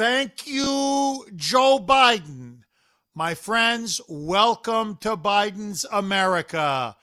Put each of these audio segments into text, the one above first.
Thank you, Joe Biden. My friends, welcome to Biden's America.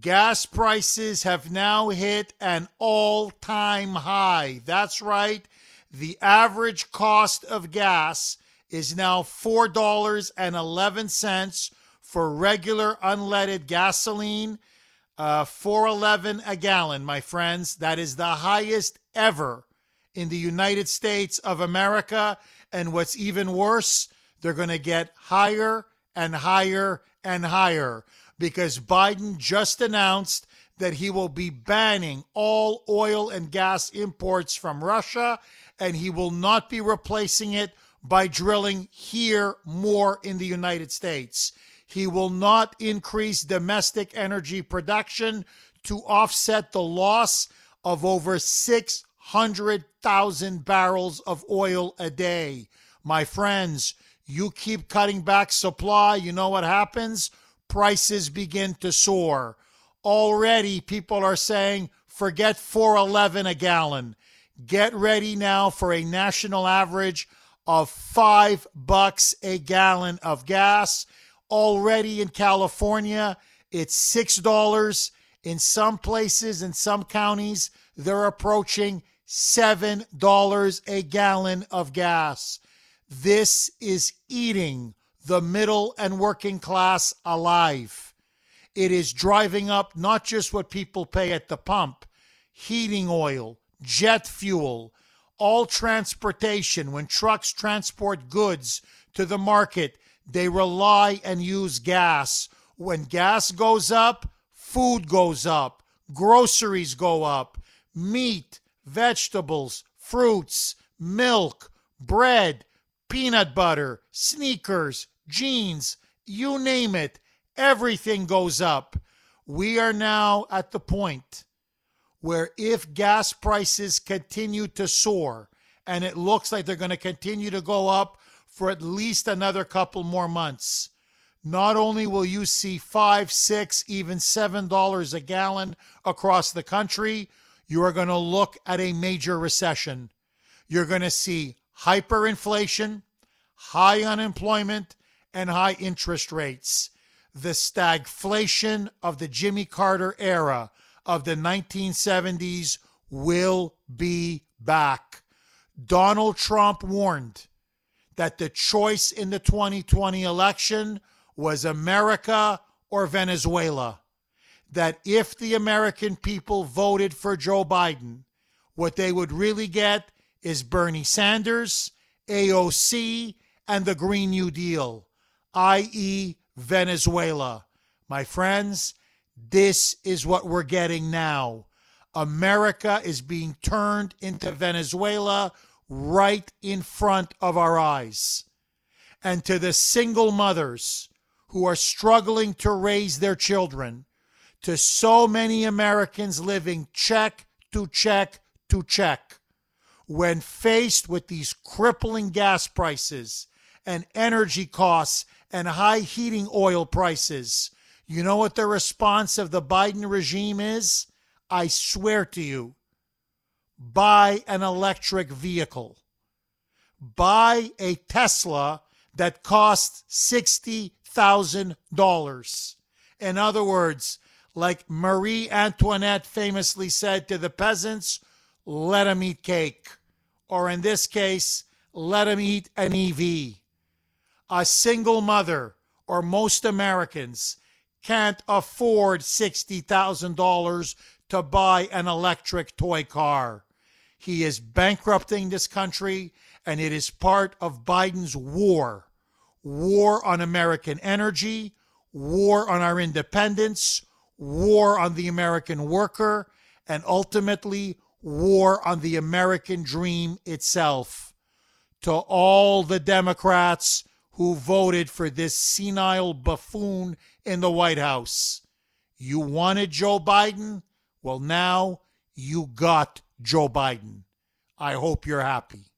Gas prices have now hit an all time high. That's right. The average cost of gas is now $4.11 for regular unleaded gasoline. Uh, 411 a gallon, my friends. That is the highest ever in the United States of America. And what's even worse, they're going to get higher and higher and higher because Biden just announced that he will be banning all oil and gas imports from Russia and he will not be replacing it by drilling here more in the United States. He will not increase domestic energy production to offset the loss of over 600,000 barrels of oil a day. My friends, you keep cutting back supply, you know what happens? Prices begin to soar. Already, people are saying, forget 411 a gallon. Get ready now for a national average of five bucks a gallon of gas. Already in California, it's six dollars. In some places, in some counties, they're approaching seven dollars a gallon of gas. This is eating the middle and working class alive. It is driving up not just what people pay at the pump, heating oil, jet fuel, all transportation. When trucks transport goods to the market, they rely and use gas. When gas goes up, food goes up, groceries go up, meat, vegetables, fruits, milk, bread, peanut butter, sneakers, jeans, you name it, everything goes up. We are now at the point where if gas prices continue to soar, and it looks like they're going to continue to go up for at least another couple more months, not only will you see five, six, even seven dollars a gallon across the country, you are going to look at a major recession. You're going to see hyperinflation, high unemployment, and high interest rates. The stagflation of the Jimmy Carter era of the 1970s will be back. Donald Trump warned that the choice in the 2020 election was America or Venezuela. That if the American people voted for Joe Biden, what they would really get is Bernie Sanders, AOC, and the Green New Deal, i.e., Venezuela. My friends, this is what we're getting now. America is being turned into Venezuela right in front of our eyes. And to the single mothers who are struggling to raise their children, to so many Americans living check to check to check, when faced with these crippling gas prices and energy costs and high heating oil prices, you know what the response of the Biden regime is? I swear to you buy an electric vehicle, buy a Tesla that costs $60,000. In other words, like Marie Antoinette famously said to the peasants, let them eat cake. Or in this case, let them eat an EV. A single mother, or most Americans, can't afford $60,000 to buy an electric toy car. He is bankrupting this country, and it is part of Biden's war war on American energy, war on our independence, war on the American worker, and ultimately war on the American dream itself. to all the Democrats who voted for this senile buffoon in the White House. You wanted Joe Biden? Well, now you got Joe Biden. I hope you're happy.